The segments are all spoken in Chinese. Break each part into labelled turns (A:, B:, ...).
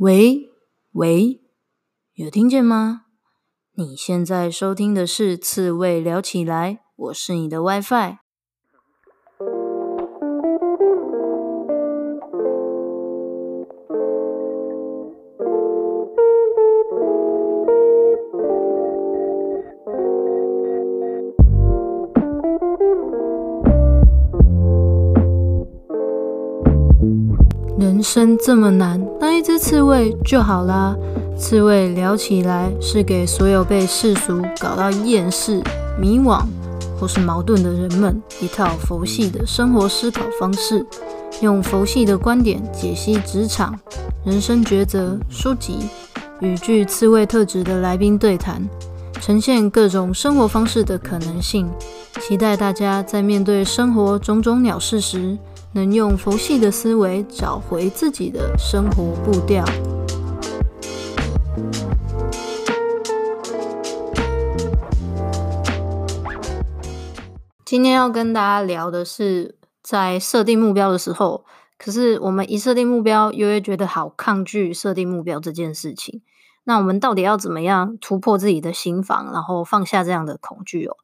A: 喂喂，有听见吗？你现在收听的是刺猬聊起来，我是你的 WiFi。生这么难，当一只刺猬就好啦。刺猬聊起来是给所有被世俗搞到厌世、迷惘或是矛盾的人们一套佛系的生活思考方式，用佛系的观点解析职场、人生抉择、书籍，与具刺猬特质的来宾对谈，呈现各种生活方式的可能性。期待大家在面对生活种种鸟事时，能用佛系的思维找回自己的生活步调。今天要跟大家聊的是，在设定目标的时候，可是我们一设定目标，又会觉得好抗拒设定目标这件事情。那我们到底要怎么样突破自己的心防，然后放下这样的恐惧哦？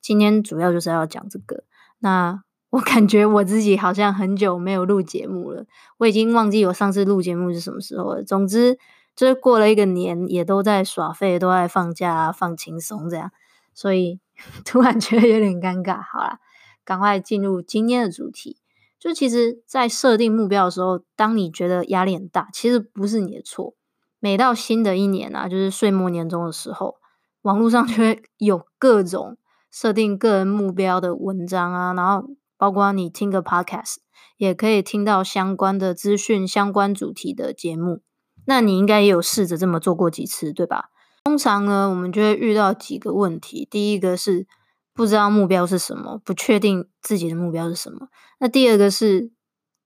A: 今天主要就是要讲这个。那我感觉我自己好像很久没有录节目了，我已经忘记我上次录节目是什么时候了。总之，就是过了一个年，也都在耍废，都在放假、放轻松这样，所以 突然觉得有点尴尬。好啦，赶快进入今天的主题。就其实，在设定目标的时候，当你觉得压力很大，其实不是你的错。每到新的一年啊，就是岁末年终的时候，网络上就会有各种设定个人目标的文章啊，然后。包括你听个 podcast，也可以听到相关的资讯、相关主题的节目。那你应该也有试着这么做过几次，对吧？通常呢，我们就会遇到几个问题。第一个是不知道目标是什么，不确定自己的目标是什么。那第二个是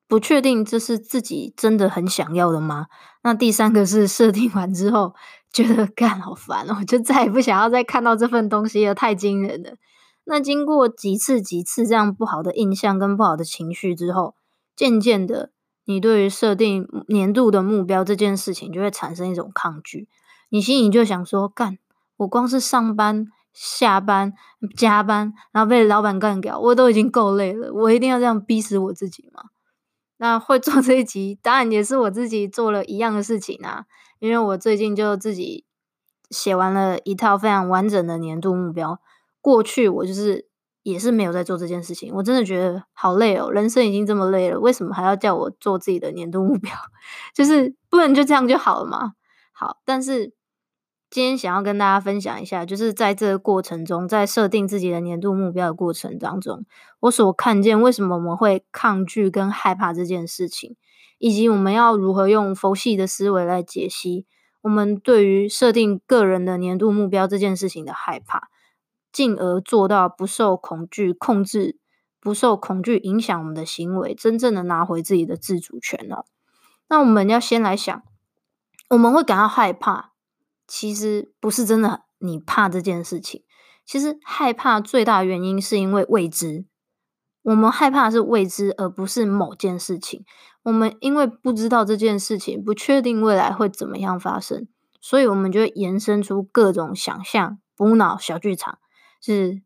A: 不确定这是自己真的很想要的吗？那第三个是设定完之后觉得 干好烦哦，就再也不想要再看到这份东西了，太惊人了。那经过几次几次这样不好的印象跟不好的情绪之后，渐渐的，你对于设定年度的目标这件事情就会产生一种抗拒。你心里就想说：干，我光是上班、下班、加班，然后被老板干掉，我都已经够累了，我一定要这样逼死我自己吗？那会做这一集，当然也是我自己做了一样的事情啊，因为我最近就自己写完了一套非常完整的年度目标。过去我就是也是没有在做这件事情，我真的觉得好累哦，人生已经这么累了，为什么还要叫我做自己的年度目标？就是不能就这样就好了吗？好，但是今天想要跟大家分享一下，就是在这个过程中，在设定自己的年度目标的过程当中，我所看见为什么我们会抗拒跟害怕这件事情，以及我们要如何用佛系的思维来解析我们对于设定个人的年度目标这件事情的害怕。进而做到不受恐惧控制，不受恐惧影响我们的行为，真正的拿回自己的自主权了。那我们要先来想，我们会感到害怕，其实不是真的你怕这件事情。其实害怕最大原因是因为未知，我们害怕的是未知，而不是某件事情。我们因为不知道这件事情，不确定未来会怎么样发生，所以我们就会延伸出各种想象、补脑小剧场。是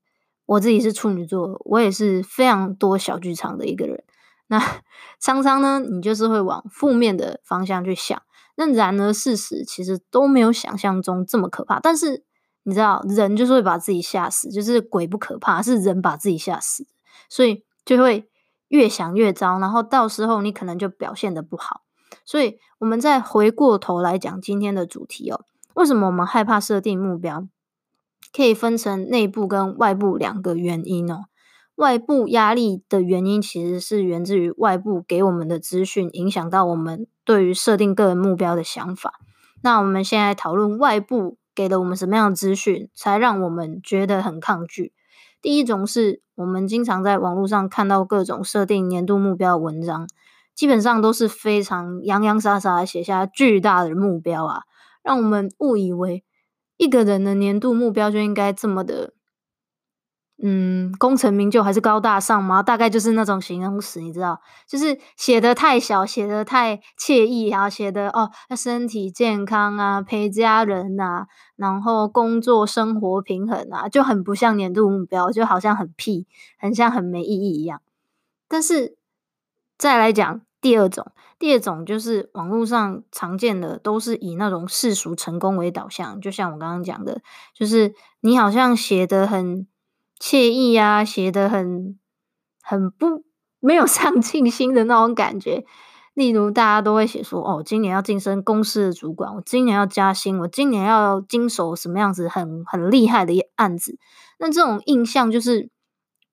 A: 我自己是处女座，我也是非常多小剧场的一个人。那 常常呢，你就是会往负面的方向去想。那然而事实其实都没有想象中这么可怕。但是你知道，人就是会把自己吓死，就是鬼不可怕，是人把自己吓死。所以就会越想越糟，然后到时候你可能就表现得不好。所以我们再回过头来讲今天的主题哦，为什么我们害怕设定目标？可以分成内部跟外部两个原因哦。外部压力的原因其实是源自于外部给我们的资讯，影响到我们对于设定个人目标的想法。那我们现在讨论外部给了我们什么样的资讯，才让我们觉得很抗拒。第一种是我们经常在网络上看到各种设定年度目标的文章，基本上都是非常洋洋洒洒写下巨大的目标啊，让我们误以为。一个人的年度目标就应该这么的嗯，功成名就还是高大上吗？大概就是那种形容词，你知道，就是写的太小，写的太惬意啊，写的哦，身体健康啊，陪家人啊，然后工作生活平衡啊，就很不像年度目标，就好像很屁，很像很没意义一样。但是再来讲第二种，第二种就是网络上常见的，都是以那种世俗成功为导向，就像我刚刚讲的，就是你好像写得很。惬意啊，写得很很不没有 上进心的那种感觉。例如，大家都会写说：“哦，今年要晋升公司的主管，我今年要加薪，我今年要经手什么样子很很厉害的案子。”那这种印象就是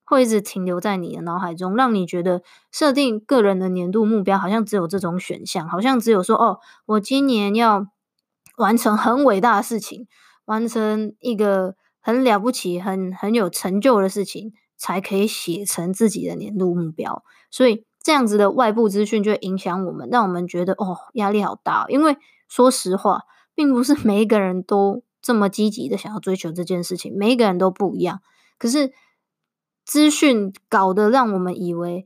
A: 会一直停留在你的脑海中，让你觉得设定个人的年度目标好像只有这种选项，好像只有说：“哦，我今年要完成很伟大的事情，完成一个。”很了不起，很很有成就的事情，才可以写成自己的年度目标。所以这样子的外部资讯就会影响我们，让我们觉得哦，压力好大。因为说实话，并不是每一个人都这么积极的想要追求这件事情，每一个人都不一样。可是资讯搞得让我们以为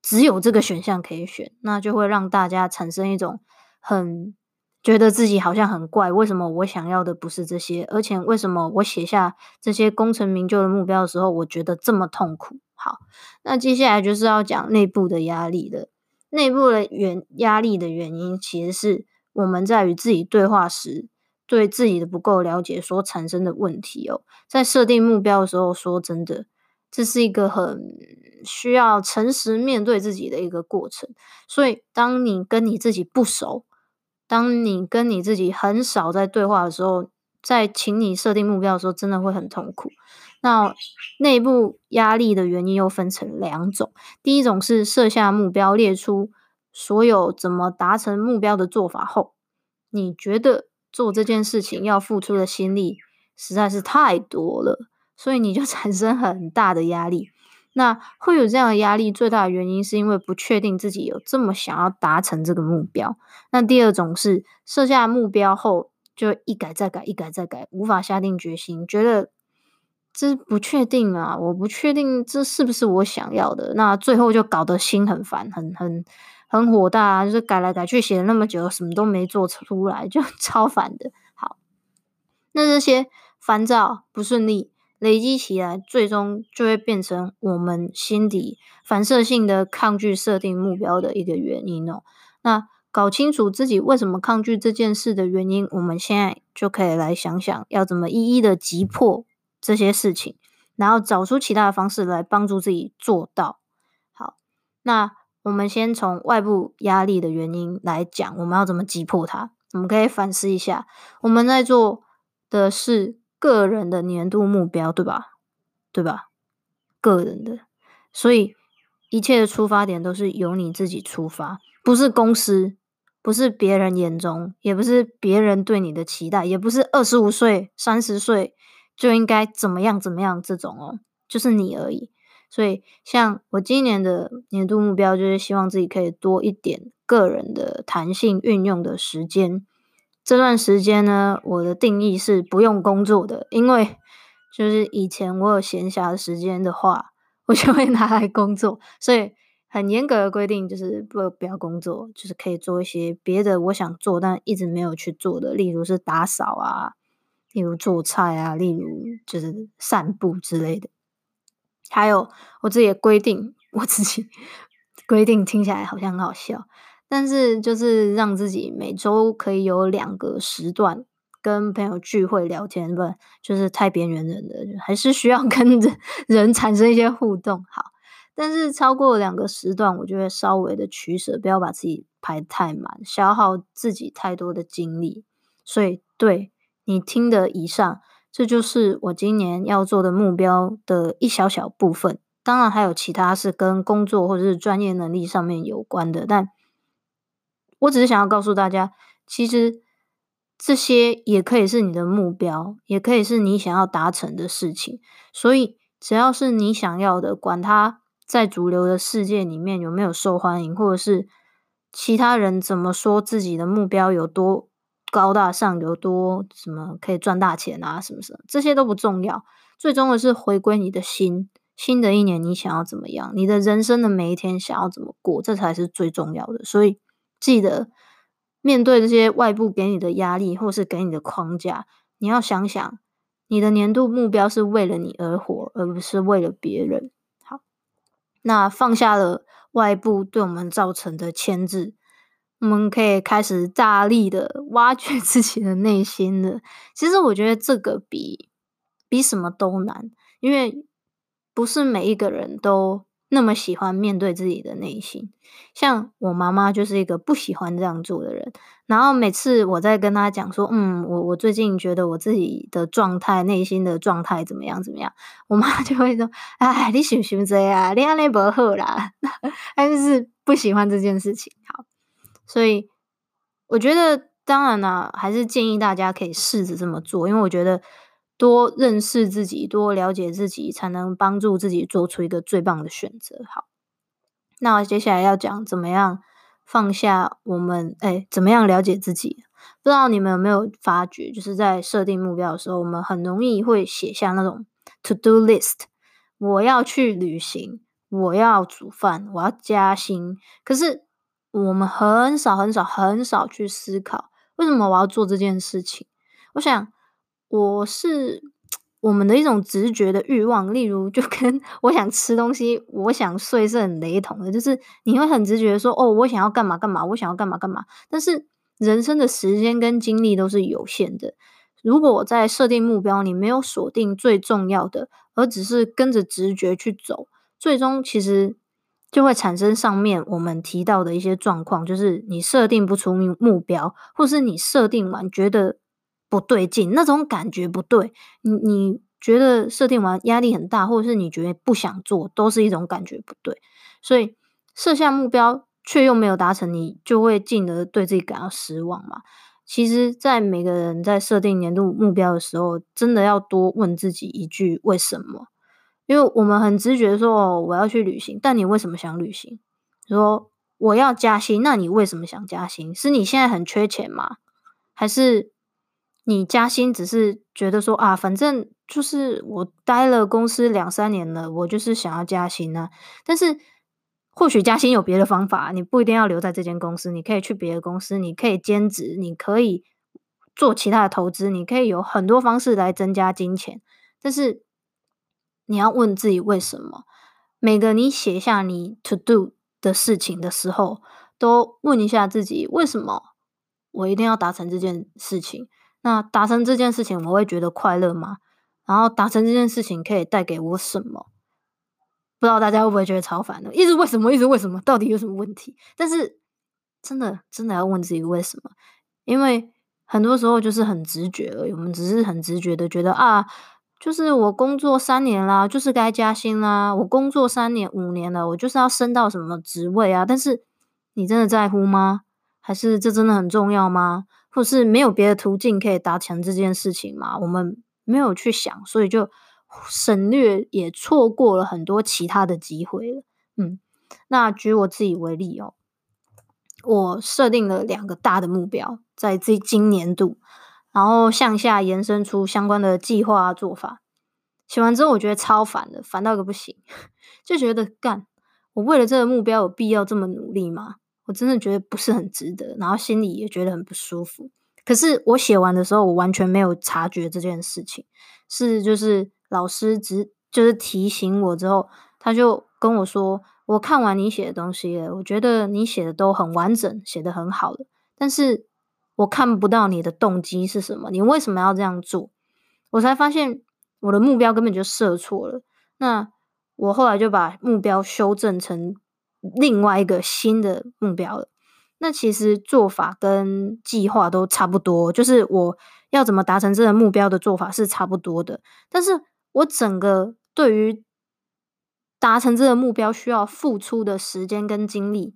A: 只有这个选项可以选，那就会让大家产生一种很。觉得自己好像很怪，为什么我想要的不是这些？而且为什么我写下这些功成名就的目标的时候，我觉得这么痛苦？好，那接下来就是要讲内部的压力的。内部的原压力的原因，其实是我们在与自己对话时，对自己的不够了解所产生的问题哦。在设定目标的时候，说真的，这是一个很需要诚实面对自己的一个过程。所以，当你跟你自己不熟，当你跟你自己很少在对话的时候，在请你设定目标的时候，真的会很痛苦。那内部压力的原因又分成两种，第一种是设下目标，列出所有怎么达成目标的做法后，你觉得做这件事情要付出的心力实在是太多了，所以你就 产生很大的压力。那会有这样的压力，最大的原因是因为不确定自己有这么想要达成这个目标。那第二种是设下目标后就一改再改，一改再改，无法下定决心，觉得这不确定啊，我不确定这是不是我想要的。那最后就搞得心很烦，很很很火大啊，就是改来改去，写了那么久，什么都没做出来，就 超烦的。好，那这些烦躁不顺利。累积起来，最终就会变成我们心底反射性的抗拒设定目标的一个原因哦。那搞清楚自己为什么抗拒这件事的原因，我们现在就可以来想想要怎么一一的击破这些事情，然后找出其他的方式来帮助自己做到。好，那我们先从外部压力的原因来讲，我们要怎么击破它？我们可以反思一下，我们在做的事。个人的年度目标，对吧？对吧？个人的，所以一切的出发点都是由你自己出发，不是公司，不是别人眼中，也不是别人对你的期待，也不是二十五岁、三十岁就应该怎么样怎么样这种哦，就是你而已。所以，像我今年的年度目标，就是希望自己可以多一点个人的弹性运用的时间。这段时间呢，我的定义是不用工作的，因为就是以前我有闲暇的时间的话，我就会拿来工作，所以很严格的规定就是不不要工作，就是可以做一些别的我想做但一直没有去做的，例如是打扫啊，例如做菜啊，例如就是散步之类的。还有我自己的规定，我自己 规定听起来好像很好笑。但是就是让自己每周可以有两个时段跟朋友聚会聊天，不就是太边缘人了，还是需要 跟着人产生一些互动。好，但是超过两个时段，我就会稍微的取舍，不要把自己排太满，消耗自己太多的精力。所以，对你听的以上，这就是我今年要做的目标的一小小部分。当然还有其他是跟工作或者是专业能力上面有关的，但。我只是想要告诉大家，其实这些也可以是你的目标，也可以是你想要达成的事情。所以，只要是你想要的，管它在主流的世界里面有没有受欢迎，或者是其他人怎么说自己的目标有多高大上，有多什么可以赚大钱啊，什么什么，这些都不重要。最终的是回归你的心，新的一年你想要怎么样？你的人生的每一天想要怎么过？这才是最重要的。所以记得面对这些外部给你的压力，或是给你的框架，你要想想，你的年度目标是为了你而活，而不是为了别人。好，那放下了外部对我们造成的牵制，我们可以开始大力的挖掘 自己的内心了。其实我觉得这个比比什么都难，因为不是每一个人都那么喜欢面对自己的内心。像我妈妈就是一个不喜欢这样做的人。然后每次我在跟她讲说，嗯，我我最近觉得我自己的状态，内心的状态怎么样怎么样，我妈 就会说，哎，你想不想这样？你安尼不好啦，她就是不喜欢这件事情。好。所以，我觉得当然啦，还是建议大家可以试着这么做，因为我觉得多认识自己、多了解自己，才能帮助自己做出一个最棒的选择。好，那我接下来要讲怎么样放下我们，哎，怎么样了解自己？不知道你们有没有发觉，就是在设定目标的时候，我们很容易会写下那种 to do list，我要去旅行，我要煮饭，我要加薪，可是。我们很少很少很少去思考，为什么我要做这件事情？我想，我是我们的一种直觉的欲望，例如就 跟我想吃东西、我想睡是很雷同的，就是你会很直觉说，哦，我想要干嘛干嘛，我想要干嘛干嘛。但是人生的时间跟精力都是有限的，如果我在设定目标，你没有锁定最重要的，而只是跟着直觉去走，最终其实。就会产生上面我们提到的一些状况，就是你设定不出目目标，或是你设定完觉得不对劲，那种感觉不对，你你觉得设定完压力很大，或者是你觉得不想做，都是一种感觉不对。所以设下目标却又没有达成，你就会进而对自己感到失望嘛。其实，在每个人在设定年度目标的时候，真的要多问自己一句：为什么？因为我们很直觉说，哦，我要去旅行，但你为什么想旅行？说我要加薪，那你为什么想加薪？是你现在很缺钱吗？还是你加薪只是觉得说啊，反正就是我待了公司两三年了，我就是想要加薪呢？但是或许加薪有别的方法，你不一定要留在这间公司，你可以去别的公司，你可以兼职，你可以做其他的投资，你可以有很多方式来增加金钱，但是。你要问自己为什么？每个你写下你 to do 的事情的时候，都问一下自己为什么我一定要达成这件事情？那达成这件事情我会觉得快乐吗？然后达成这件事情可以带给我什么？不知道大家会不会觉得超烦的？一直为什么？一直为什么？到底有什么问题？但是真的真的要问自己为什么？因为很多时候就是很直觉而已，我们只是很直觉的觉得啊。就是我工作三年啦，就是该加薪啦。我工作三年五年了，我就是要升到什么职位啊？但是你真的在乎吗？还是这真的很重要吗？或是没有别的途径可以达成这件事情吗？我们没有去想，所以就省略，也错过了很多其他的机会了。嗯，那举我自己为例哦，我设定了两个大的目标，在这今年度。然后向下延伸出相关的计划做法，写完之后我觉得超烦的，烦到一个不行，就觉得干，我为了这个目标有必要这么努力吗？我真的觉得不是很值得，然后心里也觉得很不舒服。可是我写完的时候，我完全没有察觉这件事情，是就是老师只就是提醒我之后，他就跟我说，我看完你写的东西了，我觉得你写的都很完整，写的很好了，但是。我看不到你的动机是什么？你为什么要这样做？我才发现我的目标根本就设错了。那我后来就把目标修正成另外一个新的目标了。那其实做法跟计划都差不多，就是我要怎么达成这个目标的做法是差不多的。但是我整个对于达成这个目标需要付出的时间跟精力。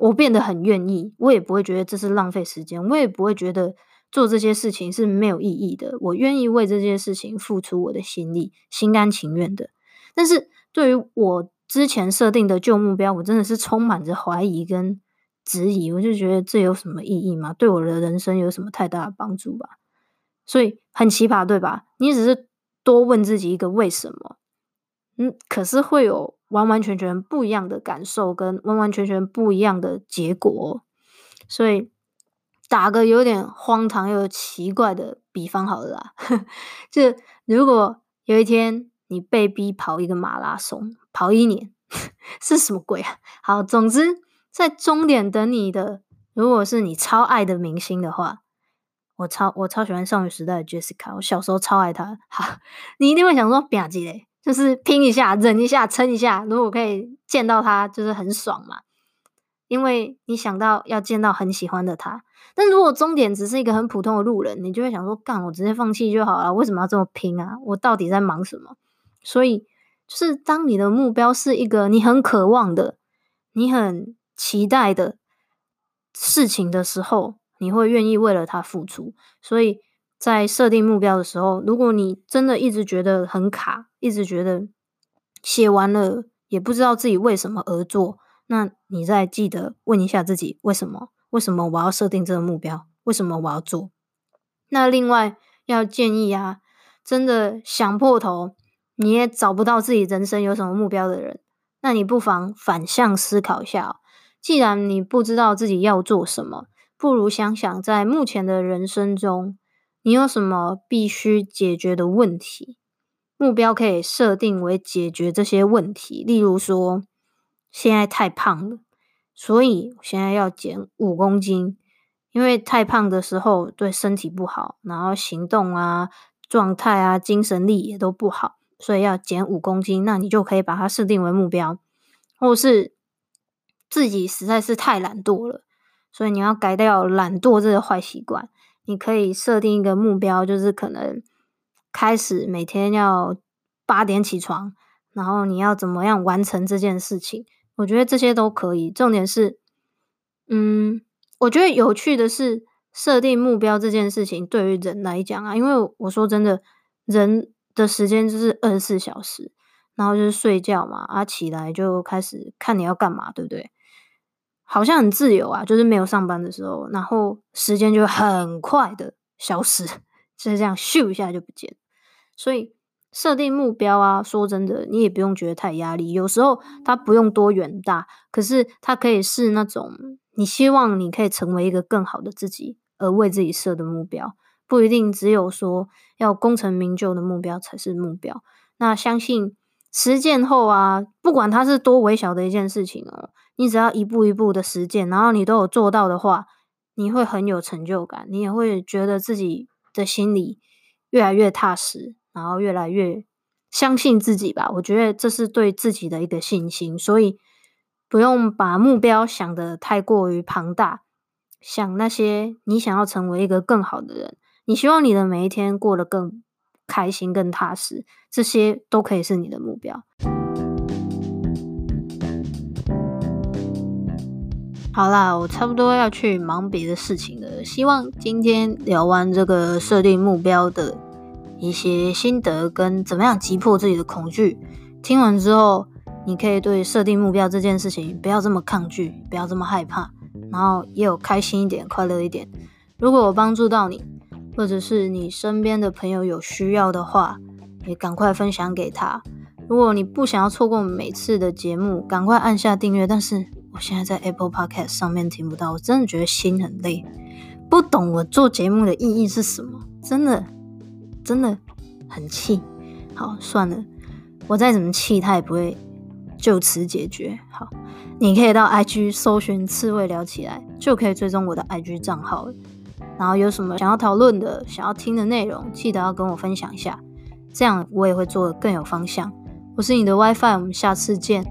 A: 我变得很愿意，我也不会觉得这是浪费时间，我也不会觉得做这些事情是没有意义的。我愿意为这件事情付出我的心力，心甘情愿的。但是对于我之前设定的旧目标，我真的是充满着怀疑跟质疑，我就觉得这有什么意义吗？对我的人生有什么太大的帮助吧？所以很奇葩，对吧？你只是多问自己一个为什么，嗯，可是会有完完全全不一样的感受，跟完完全全不一样的结果。所以打个有点荒唐又奇怪的比方好了啦，就如果有一天你被逼跑一个马拉松，跑一年。是什么鬼啊？好，总之在终点等你的，如果是你超爱的明星的话，我超我超喜欢少女时代的 Jessica，我小时候超爱她。好，你一定会想说，别急嘞，就是拼一下，忍一下，撑一下，如果可以见到她，就是很爽嘛。因为你想到要见到很喜欢的她，但如果终点只是一个很普通的路人，你就会想说，干，我直接放弃就好了，为什么要这么拼啊？我到底在忙什么？所以。是当你的目标是一个你很渴望的、你很期待的事情的时候，你会愿意为了它付出。所以在设定目标的时候，如果你真的一直觉得很卡，一直觉得写完了也不知道自己为什么而做，那你再记得问一下自己：为什么？为什么我要设定这个目标？为什么我要做？那另外要建议啊，真的想破头。你也找不到自己人生有什么目标的人，那你不妨反向思考一下哦。既然你不知道自己要做什么，不如想想在目前的人生中，你有什么必须解决的问题？目标可以设定为解决这些问题。例如说，现在太胖了，所以现在要减五公斤，因为太胖的时候对身体不好，然后行动啊、状态啊、精神力也都不好。所以要减五公斤，那你就可以把它设定为目标，或是自己实在是太懒惰了，所以你要改掉懒惰这个坏习惯。你可以设定一个目标，就是可能开始每天要八点起床，然后你要怎么样完成这件事情？我觉得这些都可以。重点是，嗯，我觉得有趣的是设定目标这件事情对于人来讲啊，因为我说真的，人。的时间就是二十四小时，然后就是睡觉嘛，啊，起来就开始看你要干嘛，对不对？好像很自由啊，就是没有上班的时候，然后时间就很快的消失，就是这样咻一下就不见。所以设定目标啊，说真的，你也不用觉得太压力，有时候它不用多远大，可是它可以是那种你希望你可以成为一个更好的自己而为自己设的目标。不一定只有说要功成名就的目标才是目标。那相信实践后啊，不管它是多微小的一件事情哦，你只要一步一步的实践，然后你都有做到的话，你会很有成就感，你也会觉得自己的心里越来越踏实，然后越来越相信自己吧。我觉得这是对自己的一个信心，所以不用把目标想得太过于庞大，想那些你想要成为一个更好的人。你希望你的每一天过得更开心、更踏实，这些都可以是你的目标。好啦，我差不多要去忙别的事情了。希望今天聊完这个设定目标的一些心得，跟怎么样击破自己的恐惧，听完之后，你可以对设定目标这件事情不要这么抗拒，不要这么害怕，然后也有开心一点、快乐一点。如果我帮助到你，或者是你身边的朋友有需要的话，也赶快分享给他。如果你不想要错过每次的节目，赶快按下订阅。但是我现在在 Apple Podcast 上面听不到，我真的觉得心很累，不懂我做节目的意义是什么，真的真的很气。好，算了，我再怎么气，他也不会就此解决。好，你可以到 IG 搜寻“刺猬聊起来”，就可以追踪我的 IG 账号了。然后有什么想要讨论的、想要听的内容，记得要跟我分享一下，这样我也会做得更有方向。我是你的 WiFi，我们下次见。